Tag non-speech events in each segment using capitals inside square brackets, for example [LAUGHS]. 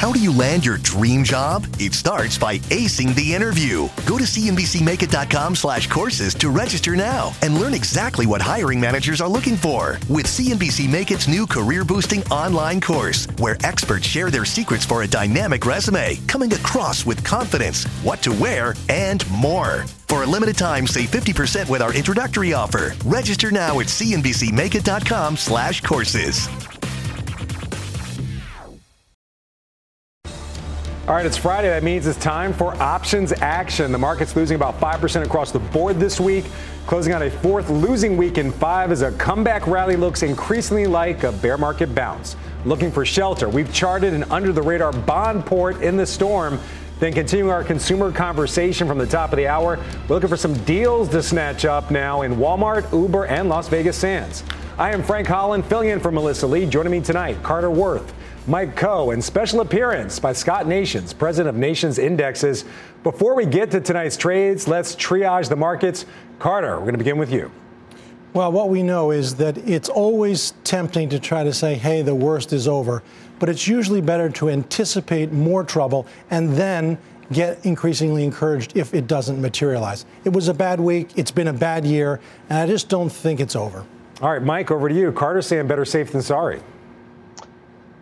How do you land your dream job? It starts by acing the interview. Go to cnbcmakeit.com slash courses to register now and learn exactly what hiring managers are looking for with CNBC Make It's new career boosting online course, where experts share their secrets for a dynamic resume, coming across with confidence, what to wear, and more. For a limited time, save 50% with our introductory offer. Register now at cnbcmakeit.com slash courses. All right, it's Friday. That means it's time for options action. The market's losing about 5% across the board this week, closing out a fourth losing week in five as a comeback rally looks increasingly like a bear market bounce. Looking for shelter, we've charted an under the radar bond port in the storm. Then, continuing our consumer conversation from the top of the hour, we're looking for some deals to snatch up now in Walmart, Uber, and Las Vegas Sands. I am Frank Holland, filling in for Melissa Lee. Joining me tonight, Carter Worth. Mike Khouw, and special appearance by Scott Nations, president of Nations Indexes. Before we get to tonight's trades, let's triage the markets. Carter, we're going to begin with you. Well, what we know is that it's always tempting to try to say, hey, the worst is over. But it's usually better to anticipate more trouble and then get increasingly encouraged if it doesn't materialize. It was a bad week. It's been a bad year. And I just don't think it's over. All right, Mike, over to you. Carter saying better safe than sorry.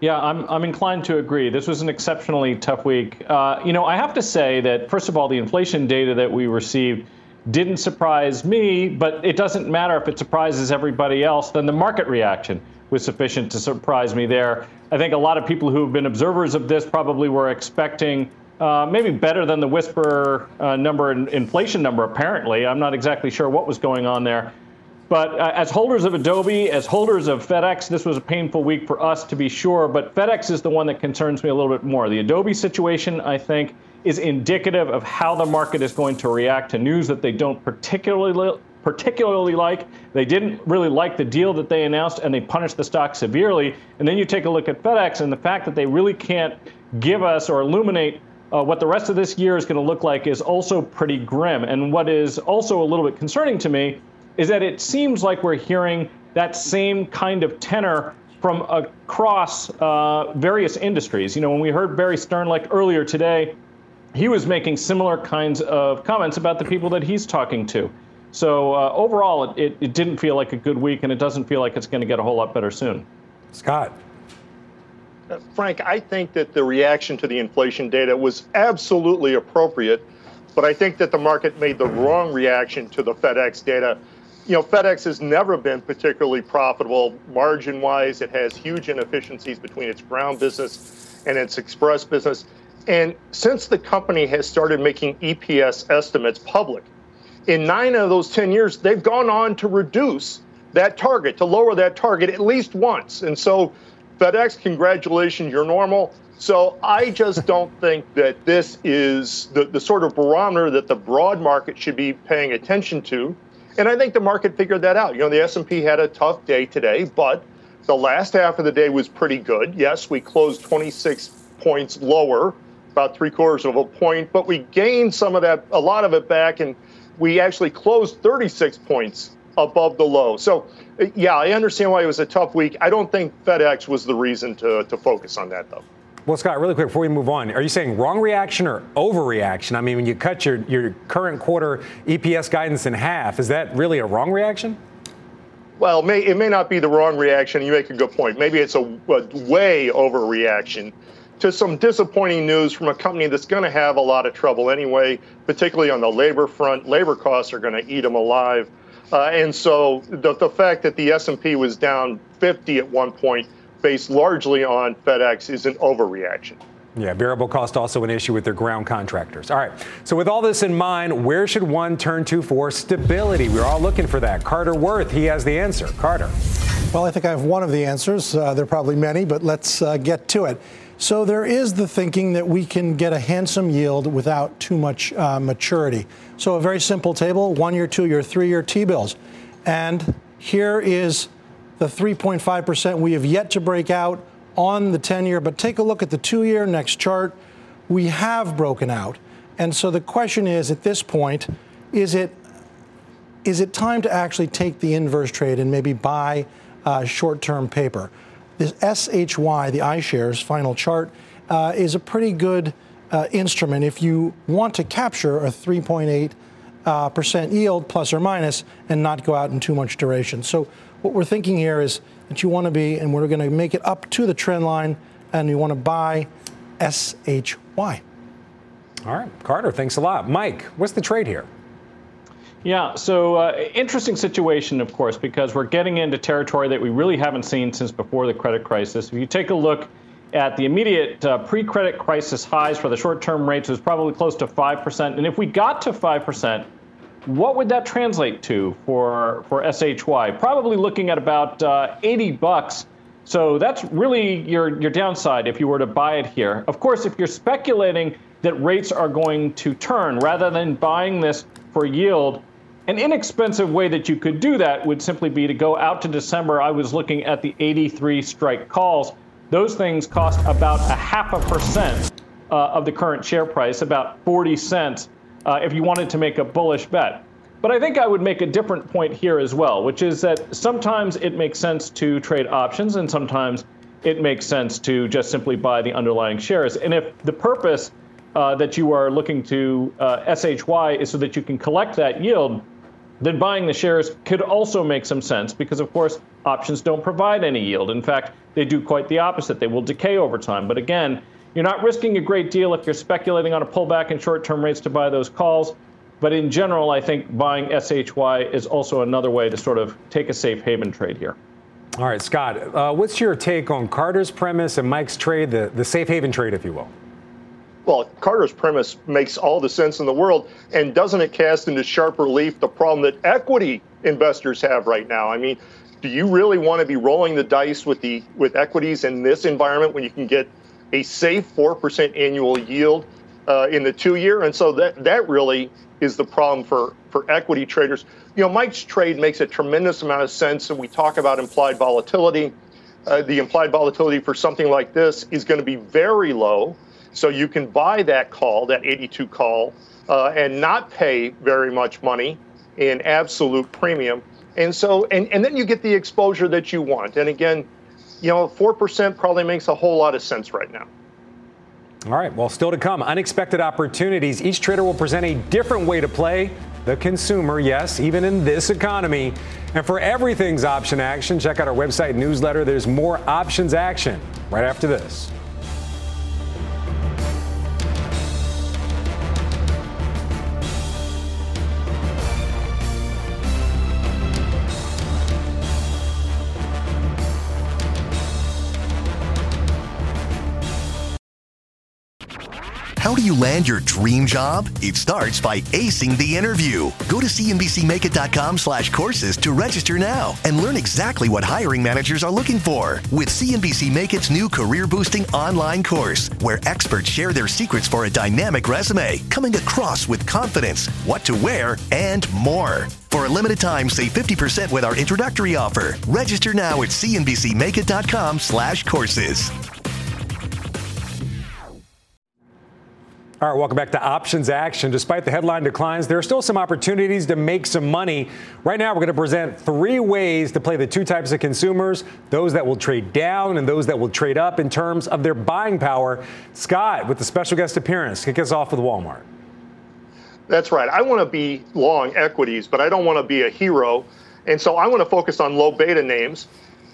Yeah, I'm, I'm inclined to agree. This was an exceptionally tough week. Uh, you know, I have to say that, first of all, the inflation data that we received didn't surprise me, but it doesn't matter if it surprises everybody else, then the market reaction was sufficient to surprise me there. I think a lot of people who have been observers of this probably were expecting uh, maybe better than the whisper uh, number, inflation number, apparently. I'm not exactly sure what was going on there. But uh, as holders of Adobe, as holders of FedEx, this was a painful week for us to be sure. But FedEx is the one that concerns me a little bit more. The Adobe situation, I think, is indicative of how the market is going to react to news that they don't particularly particularly like. They didn't really like the deal that they announced, and they punished the stock severely. And then you take a look at FedEx and the fact that they really can't give us or illuminate uh, what the rest of this year is going to look like is also pretty grim. And what is also a little bit concerning to me is that it seems like we're hearing that same kind of tenor from across uh, various industries. You know, when we heard Barry Sternlicht earlier today, he was making similar kinds of comments about the people that he's talking to. So uh, overall, it, it, didn't feel like a good week, and it doesn't feel like it's going to get a whole lot better soon. Scott. Uh, Frank, I think that the reaction to the inflation data was absolutely appropriate, but I think that the market made the wrong reaction to the FedEx data you know, FedEx has never been particularly profitable margin wise. It has huge inefficiencies between its ground business and its express business. And since the company has started making EPS estimates public, in nine of those 10 years, they've gone on to reduce that target, to lower that target at least once. And so, FedEx, congratulations, you're normal. So I just [LAUGHS] don't think that this is the, the sort of barometer that the broad market should be paying attention to. And I think the market figured that out. You know, the S&P had a tough day today, but the last half of the day was pretty good. Yes, we closed 26 points lower, about three quarters of a point, but we gained some of that, a lot of it back, and we actually closed 36 points above the low. So, yeah, I understand why it was a tough week. I don't think FedEx was the reason to, to focus on that, though. Well, Scott, really quick before we move on, are you saying wrong reaction or overreaction? I mean, when you cut your, your current quarter EPS guidance in half, is that really a wrong reaction? Well, it may, it may not be the wrong reaction. You make a good point. Maybe it's a, a way overreaction to some disappointing news from a company that's going to have a lot of trouble anyway, particularly on the labor front. Labor costs are going to eat them alive. Uh, and so the, the fact that the S&P was down 50 at one point based largely on FedEx is an overreaction. Yeah, variable cost also an issue with their ground contractors. All right. So with all this in mind, where should one turn to for stability? We're all looking for that. Carter Worth, he has the answer. Carter. Well, I think I have one of the answers. Uh, there are probably many, but let's uh, get to it. So there is the thinking that we can get a handsome yield without too much uh, maturity. So a very simple table: one-year, two-year, three-year T-bills, and here is the 3.5% we have yet to break out on the 10 year, but take a look at the two year next chart. We have broken out. And so the question is at this point, is it, is it time to actually take the inverse trade and maybe buy uh, short term paper? This SHY, the iShares final chart, uh, is a pretty good uh, instrument if you want to capture a 3.8 uh, percent yield plus or minus and not go out in too much duration. So what we're thinking here is that you want to be, and we're going to make it up to the trend line, and you want to buy SHY. All right, Carter, thanks a lot. Mike, what's the trade here? Yeah, so uh, interesting situation, of course, because we're getting into territory that we really haven't seen since before the credit crisis. If you take a look at the immediate uh, pre-credit crisis highs for the short-term rates, it was probably close to 5%. And if we got to 5%, what would that translate to for, for SHY? Probably looking at about uh, 80 bucks. So that's really your, your downside if you were to buy it here. Of course, if you're speculating that rates are going to turn rather than buying this for yield, an inexpensive way that you could do that would simply be to go out to December. I was looking at the 83 strike calls. Those things cost about a half a percent uh, of the current share price, about 40 cents, uh, if you wanted to make a bullish bet. But I think I would make a different point here as well, which is that sometimes it makes sense to trade options and sometimes it makes sense to just simply buy the underlying shares. And if the purpose uh, that you are looking to uh, SHY is so that you can collect that yield, then buying the shares could also make some sense because, of course, options don't provide any yield. In fact, they do quite the opposite. They will decay over time. But again, you're not risking a great deal if you're speculating on a pullback in short term rates to buy those calls. But in general, I think buying SHY is also another way to sort of take a safe haven trade here. All right, Scott, uh, what's your take on Carter's premise and Mike's trade, the, the safe haven trade, if you will? Well, Carter's premise makes all the sense in the world, and doesn't it cast into sharp relief the problem that equity investors have right now? I mean, do you really want to be rolling the dice with the with equities in this environment when you can get a safe four percent annual yield uh, in the two year? And so that that really is the problem for for equity traders. You know, Mike's trade makes a tremendous amount of sense, and we talk about implied volatility. Uh, the implied volatility for something like this is going to be very low. So you can buy that call, that 82 call, uh, and not pay very much money in absolute premium. And so, and, and then you get the exposure that you want. And again, you know, 4% probably makes a whole lot of sense right now. All right, well, still to come, unexpected opportunities. Each trader will present a different way to play the consumer, yes, even in this economy. And for everything's option action, check out our website newsletter. There's more options action right after this. Do you land your dream job? It starts by acing the interview. Go to cnbcmakeit.com slash courses to register now and learn exactly what hiring managers are looking for with CNBC Make It's new career boosting online course, where experts share their secrets for a dynamic resume, coming across with confidence, what to wear, and more. For a limited time, save 50% with our introductory offer. Register now at cnbcmakeit.com slash courses. All right, welcome back to Options Action. Despite the headline declines, there are still some opportunities to make some money. Right now, we're going to present three ways to play the two types of consumers those that will trade down and those that will trade up in terms of their buying power. Scott, with the special guest appearance, kick us off with Walmart. That's right. I want to be long equities, but I don't want to be a hero. And so I want to focus on low beta names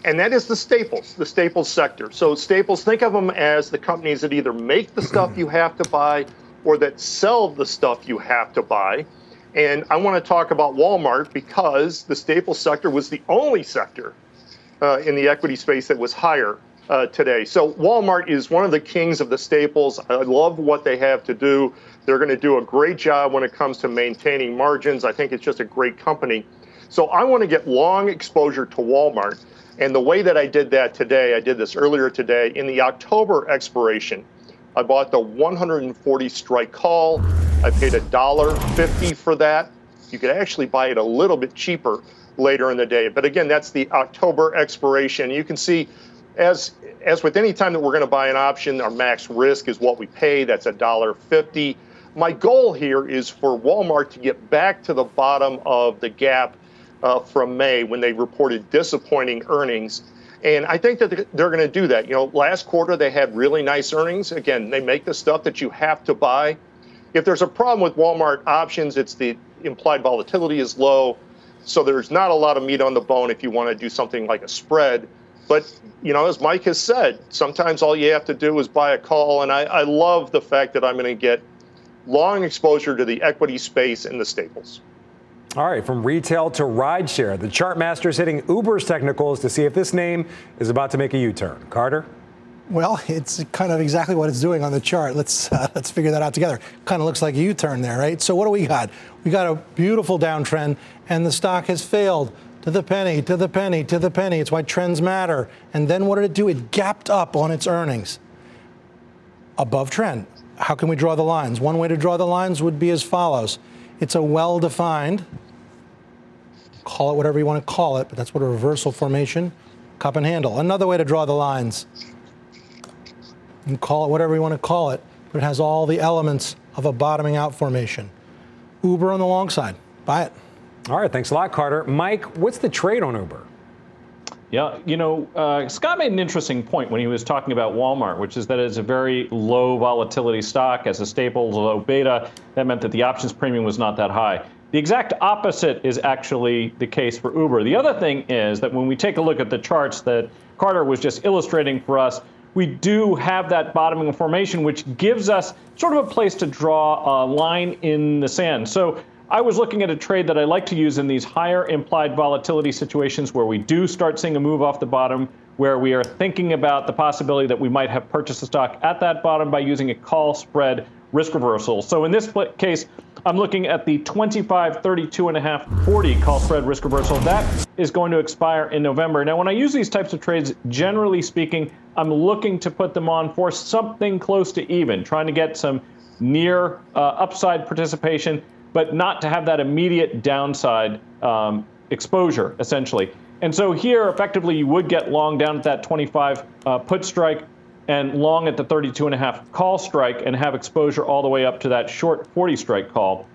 and that is the staples, the staples sector. So staples, think of them as the companies that either make the stuff you have to buy or that sell the stuff you have to buy. And I want to talk about Walmart because the staples sector was the only sector uh, in the equity space that was higher uh, today. So Walmart is one of the kings of the staples. I love what they have to do. They're going to do a great job when it comes to maintaining margins. I think it's just a great company. So I want to get long exposure to Walmart. And the way that I did that today, I did this earlier today, in the October expiration, I bought the 140 strike call. I paid a dollar fifty for that. You could actually buy it a little bit cheaper later in the day. But again, that's the October expiration. You can see as as with any time that we're going to buy an option, our max risk is what we pay. That's a dollar fifty. My goal here is for Walmart to get back to the bottom of the gap uh, from May when they reported disappointing earnings. And I think that they're going to do that. You know, last quarter they had really nice earnings. Again, they make the stuff that you have to buy. If there's a problem with Walmart options, it's the implied volatility is low. So there's not a lot of meat on the bone if you want to do something like a spread. But, you know, as Mike has said, sometimes all you have to do is buy a call. And I, I love the fact that I'm going to get long exposure to the equity space and the staples. All right, from retail to rideshare, the chart master is hitting Uber's technicals to see if this name is about to make a U-turn. Carter? Well, it's kind of exactly what it's doing on the chart. Let's uh, let's figure that out together. Kind of looks like a U-turn there, right? So what do we got? We got a beautiful downtrend, and the stock has failed to the penny, to the penny, to the penny. It's why trends matter. And then what did it do? It gapped up on its earnings above trend. How can we draw the lines? One way to draw the lines would be as follows. It's a well-defined call it whatever you want to call it, but that's what a reversal formation, cup and handle. Another way to draw the lines. You call it whatever you want to call it, but it has all the elements of a bottoming out formation. Uber on the long side. Buy it. All right, thanks a lot, Carter. Mike, what's the trade on Uber? Yeah, you know, uh, Scott made an interesting point when he was talking about Walmart, which is that it's a very low volatility stock as a staple, low beta. That meant that the options premium was not that high. The exact opposite is actually the case for Uber. The other thing is that when we take a look at the charts that Carter was just illustrating for us, we do have that bottoming formation, which gives us sort of a place to draw a line in the sand. So I was looking at a trade that I like to use in these higher implied volatility situations where we do start seeing a move off the bottom, where we are thinking about the possibility that we might have purchased a stock at that bottom by using a call spread risk reversal. So in this case, I'm looking at the 25, 32 and a half, 40 call spread risk reversal. That is going to expire in November. Now, when I use these types of trades, generally speaking, I'm looking to put them on for something close to even, trying to get some near uh, upside participation, but not to have that immediate downside um, exposure, essentially. And so here, effectively, you would get long down at that 25 uh, put strike and long at the 32 and a half call strike and have exposure all the way up to that short 40 strike call.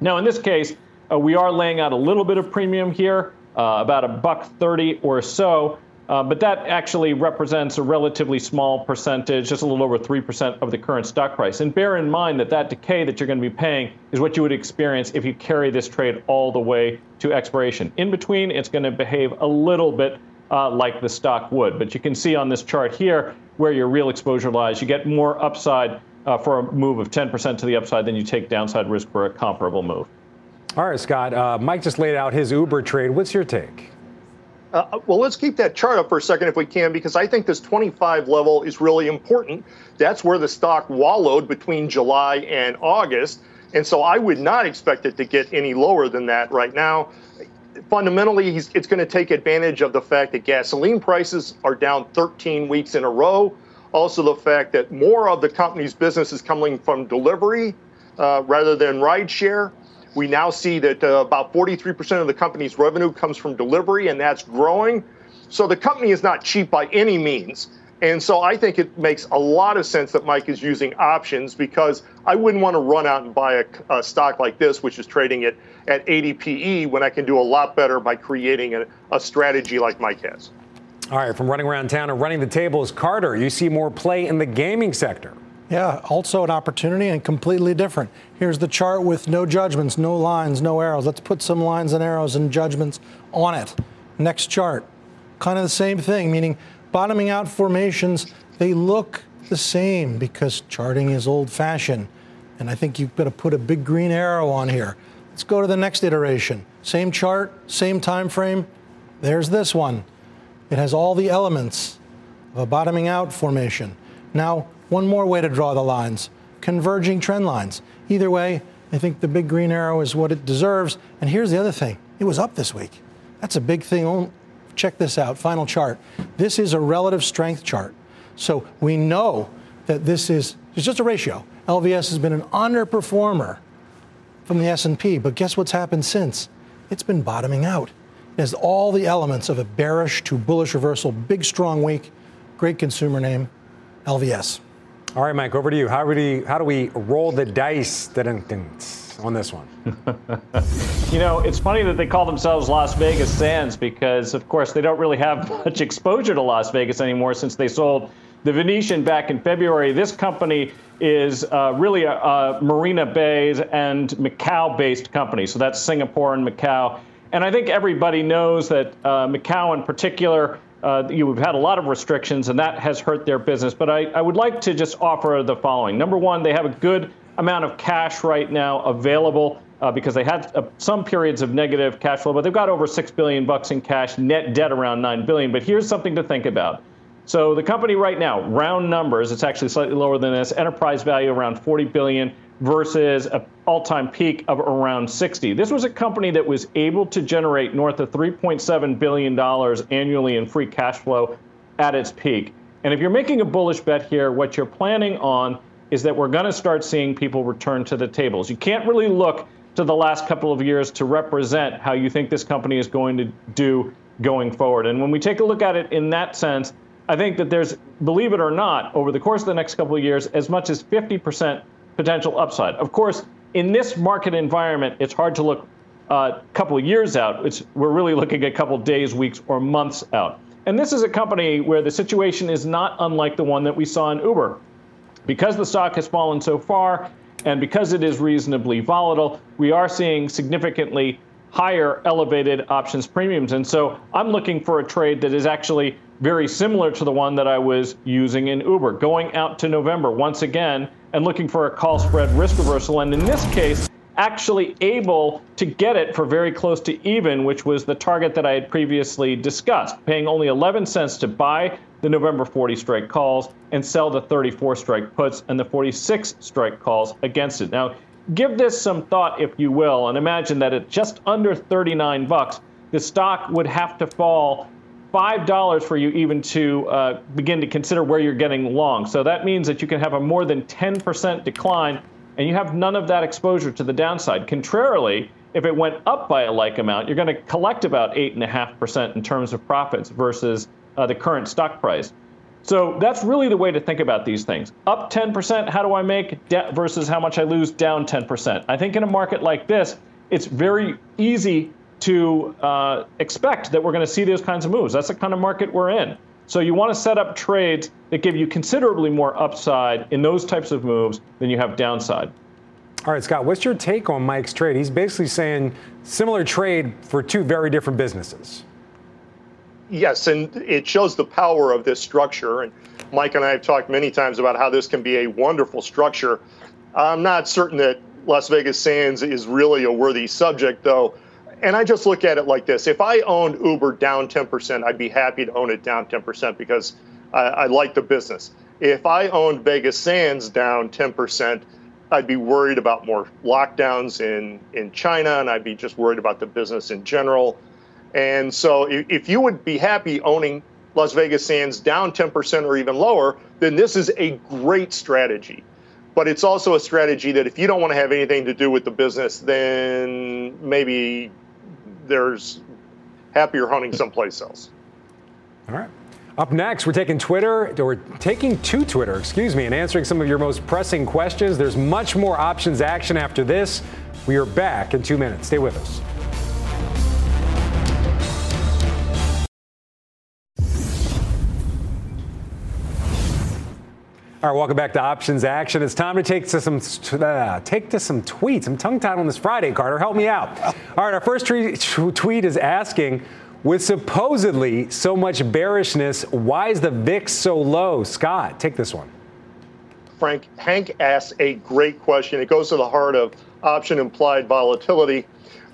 Now, in this case, uh, we are laying out a little bit of premium here, uh, about a buck 30 or so, uh, but that actually represents a relatively small percentage, just a little over 3% of the current stock price. And bear in mind that that decay that you're going to be paying is what you would experience if you carry this trade all the way to expiration. In between, it's going to behave a little bit uh, like the stock would. But you can see on this chart here where your real exposure lies. You get more upside uh, for a move of 10% to the upside than you take downside risk for a comparable move. All right, Scott. Uh, Mike just laid out his Uber trade. What's your take? Uh, well, let's keep that chart up for a second if we can, because I think this 25 level is really important. That's where the stock wallowed between July and August. And so I would not expect it to get any lower than that right now fundamentally, it's going to take advantage of the fact that gasoline prices are down 13 weeks in a row. Also, the fact that more of the company's business is coming from delivery uh, rather than rideshare. We now see that uh, about 43% of the company's revenue comes from delivery, and that's growing. So the company is not cheap by any means. And so I think it makes a lot of sense that Mike is using options because I wouldn't want to run out and buy a, a stock like this, which is trading it at 80 PE, when I can do a lot better by creating a, a strategy like Mike has. All right, from running around town and running the tables, Carter, you see more play in the gaming sector. Yeah, also an opportunity and completely different. Here's the chart with no judgments, no lines, no arrows. Let's put some lines and arrows and judgments on it. Next chart, kind of the same thing, meaning Bottoming out formations, they look the same because charting is old fashioned. And I think you've got to put a big green arrow on here. Let's go to the next iteration. Same chart, same time frame. There's this one. It has all the elements of a bottoming out formation. Now, one more way to draw the lines converging trend lines. Either way, I think the big green arrow is what it deserves. And here's the other thing it was up this week. That's a big thing check this out, final chart. This is a relative strength chart. So we know that this is it's just a ratio. LVS has been an underperformer from the S&P, but guess what's happened since? It's been bottoming out. It has all the elements of a bearish to bullish reversal, big strong week, great consumer name, LVS. All right, Mike, over to you. How do we, how do we roll the dice on this one? [LAUGHS] You know, it's funny that they call themselves Las Vegas Sands because, of course, they don't really have [LAUGHS] much exposure to Las Vegas anymore since they sold the Venetian back in February. This company is uh, really a, a Marina Bay and Macau based company. So that's Singapore and Macau. And I think everybody knows that uh, Macau in particular, uh, you've had a lot of restrictions, and that has hurt their business. But I, I would like to just offer the following. Number one, they have a good amount of cash right now available. Uh, because they had uh, some periods of negative cash flow, but they've got over six billion bucks in cash, net debt around nine billion. But here's something to think about: so the company right now, round numbers, it's actually slightly lower than this. Enterprise value around 40 billion versus an all-time peak of around 60. This was a company that was able to generate north of 3.7 billion dollars annually in free cash flow at its peak. And if you're making a bullish bet here, what you're planning on is that we're going to start seeing people return to the tables. You can't really look to the last couple of years to represent how you think this company is going to do going forward. And when we take a look at it in that sense, I think that there's, believe it or not, over the course of the next couple of years, as much as 50% potential upside. Of course, in this market environment, it's hard to look a uh, couple of years out. It's, we're really looking a couple of days, weeks, or months out. And this is a company where the situation is not unlike the one that we saw in Uber. Because the stock has fallen so far, and because it is reasonably volatile, we are seeing significantly higher elevated options premiums. And so I'm looking for a trade that is actually very similar to the one that I was using in Uber, going out to November once again and looking for a call spread risk reversal. And in this case, actually able to get it for very close to even, which was the target that I had previously discussed, paying only 11 cents to buy the November 40 strike calls and sell the 34 strike puts and the 46 strike calls against it. Now, give this some thought, if you will, and imagine that at just under 39 bucks, the stock would have to fall five dollars for you even to uh, begin to consider where you're getting long. So that means that you can have a more than 10% decline, and you have none of that exposure to the downside. Contrarily, if it went up by a like amount, you're going to collect about eight and a half percent in terms of profits versus uh, the current stock price. So that's really the way to think about these things. Up 10%, how do I make debt versus how much I lose down 10%? I think in a market like this, it's very easy to uh, expect that we're going to see those kinds of moves. That's the kind of market we're in. So you want to set up trades that give you considerably more upside in those types of moves than you have downside. All right, Scott, what's your take on Mike's trade? He's basically saying similar trade for two very different businesses. Yes, and it shows the power of this structure. And Mike and I have talked many times about how this can be a wonderful structure. I'm not certain that Las Vegas Sands is really a worthy subject, though. And I just look at it like this if I owned Uber down 10%, I'd be happy to own it down 10% because I, I like the business. If I owned Vegas Sands down 10%, I'd be worried about more lockdowns in, in China, and I'd be just worried about the business in general. And so if you would be happy owning Las Vegas Sands down 10% or even lower, then this is a great strategy. But it's also a strategy that if you don't want to have anything to do with the business, then maybe there's happier hunting someplace else. All right. Up next, we're taking Twitter, we're taking to Twitter, excuse me, and answering some of your most pressing questions. There's much more options action after this. We are back in two minutes. Stay with us. All right, welcome back to Options Action. It's time to take to some uh, take to some tweets. I'm tongue-tied on this Friday, Carter. Help me out. [LAUGHS] All right, our first tweet is asking, with supposedly so much bearishness, why is the VIX so low? Scott, take this one. Frank, Hank asks a great question. It goes to the heart of option implied volatility.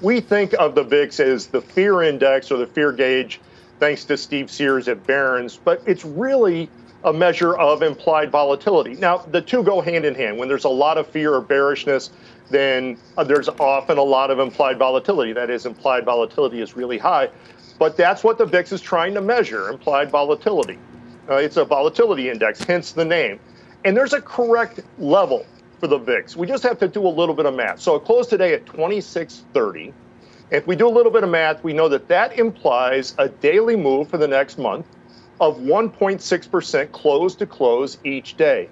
We think of the VIX as the fear index or the fear gauge, thanks to Steve Sears at Barron's, but it's really a measure of implied volatility. Now, the two go hand in hand. When there's a lot of fear or bearishness, then uh, there's often a lot of implied volatility. That is, implied volatility is really high. But that's what the VIX is trying to measure implied volatility. Uh, it's a volatility index, hence the name. And there's a correct level for the VIX. We just have to do a little bit of math. So it closed today at 2630. If we do a little bit of math, we know that that implies a daily move for the next month of 1.6% close to close each day.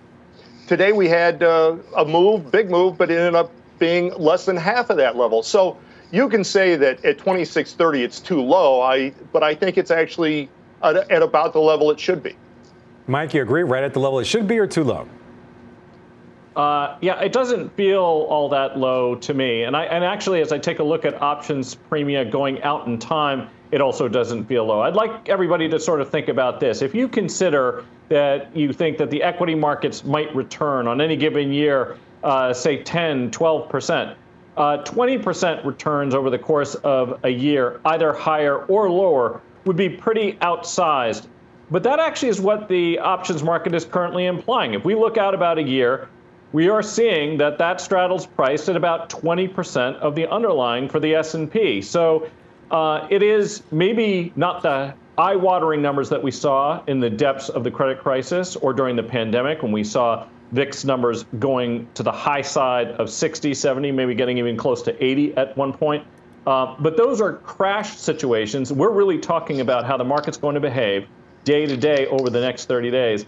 Today we had uh, a move, big move, but it ended up being less than half of that level. So you can say that at 2630 it's too low. I but I think it's actually at, at about the level it should be. Mike, you agree? Right at the level it should be, or too low? Uh, yeah, it doesn't feel all that low to me. And I and actually, as I take a look at options premia going out in time, it also doesn't feel low. I'd like everybody to sort of think about this. If you consider that you think that the equity markets might return on any given year, uh, say 10, 12 percent. Uh, 20% returns over the course of a year, either higher or lower, would be pretty outsized. But that actually is what the options market is currently implying. If we look out about a year, we are seeing that that straddles priced at about 20% of the underlying for the S&P. So uh, it is maybe not the eye-watering numbers that we saw in the depths of the credit crisis or during the pandemic when we saw VIX numbers going to the high side of 60, 70, maybe getting even close to 80 at one point. Uh, but those are crash situations. We're really talking about how the market's going to behave day to day over the next 30 days.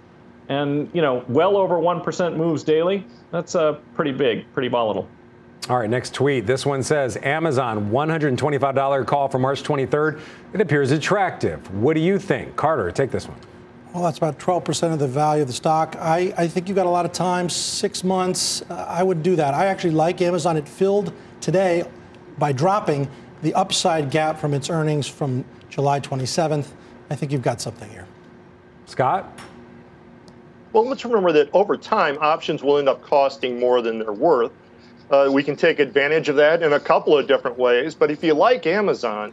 And, you know, well over 1% moves daily. That's uh, pretty big, pretty volatile. All right, next tweet. This one says Amazon $125 call for March 23rd. It appears attractive. What do you think? Carter, take this one. Well, that's about 12% of the value of the stock. I, I think you've got a lot of time, six months. Uh, I would do that. I actually like Amazon. It filled today by dropping the upside gap from its earnings from July 27th. I think you've got something here. Scott? Well, let's remember that over time, options will end up costing more than they're worth. Uh, we can take advantage of that in a couple of different ways. But if you like Amazon,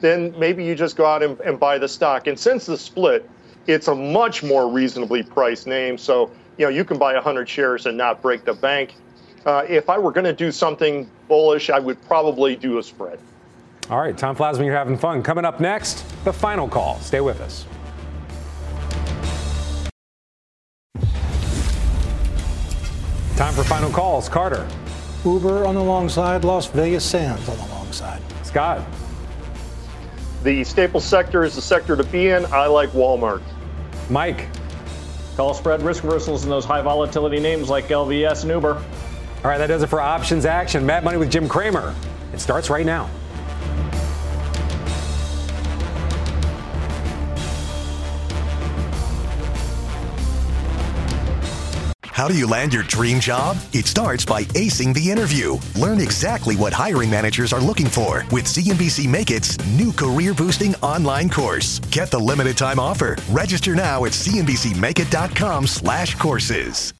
then maybe you just go out and, and buy the stock. And since the split, it's a much more reasonably priced name. So, you know, you can buy 100 shares and not break the bank. Uh, if I were going to do something bullish, I would probably do a spread. All right, Tom Flasman, you're having fun. Coming up next, the final call. Stay with us. Time for final calls. Carter. Uber on the long side, Las Vegas Sands on the long side. Scott. The staple sector is the sector to be in. I like Walmart. Mike. Call spread risk reversals in those high volatility names like LVS and Uber. All right, that does it for options action. Mad Money with Jim Cramer. It starts right now. How do you land your dream job? It starts by acing the interview. Learn exactly what hiring managers are looking for with CNBC Make It's new career boosting online course. Get the limited time offer. Register now at cnbcmakeit.com slash courses.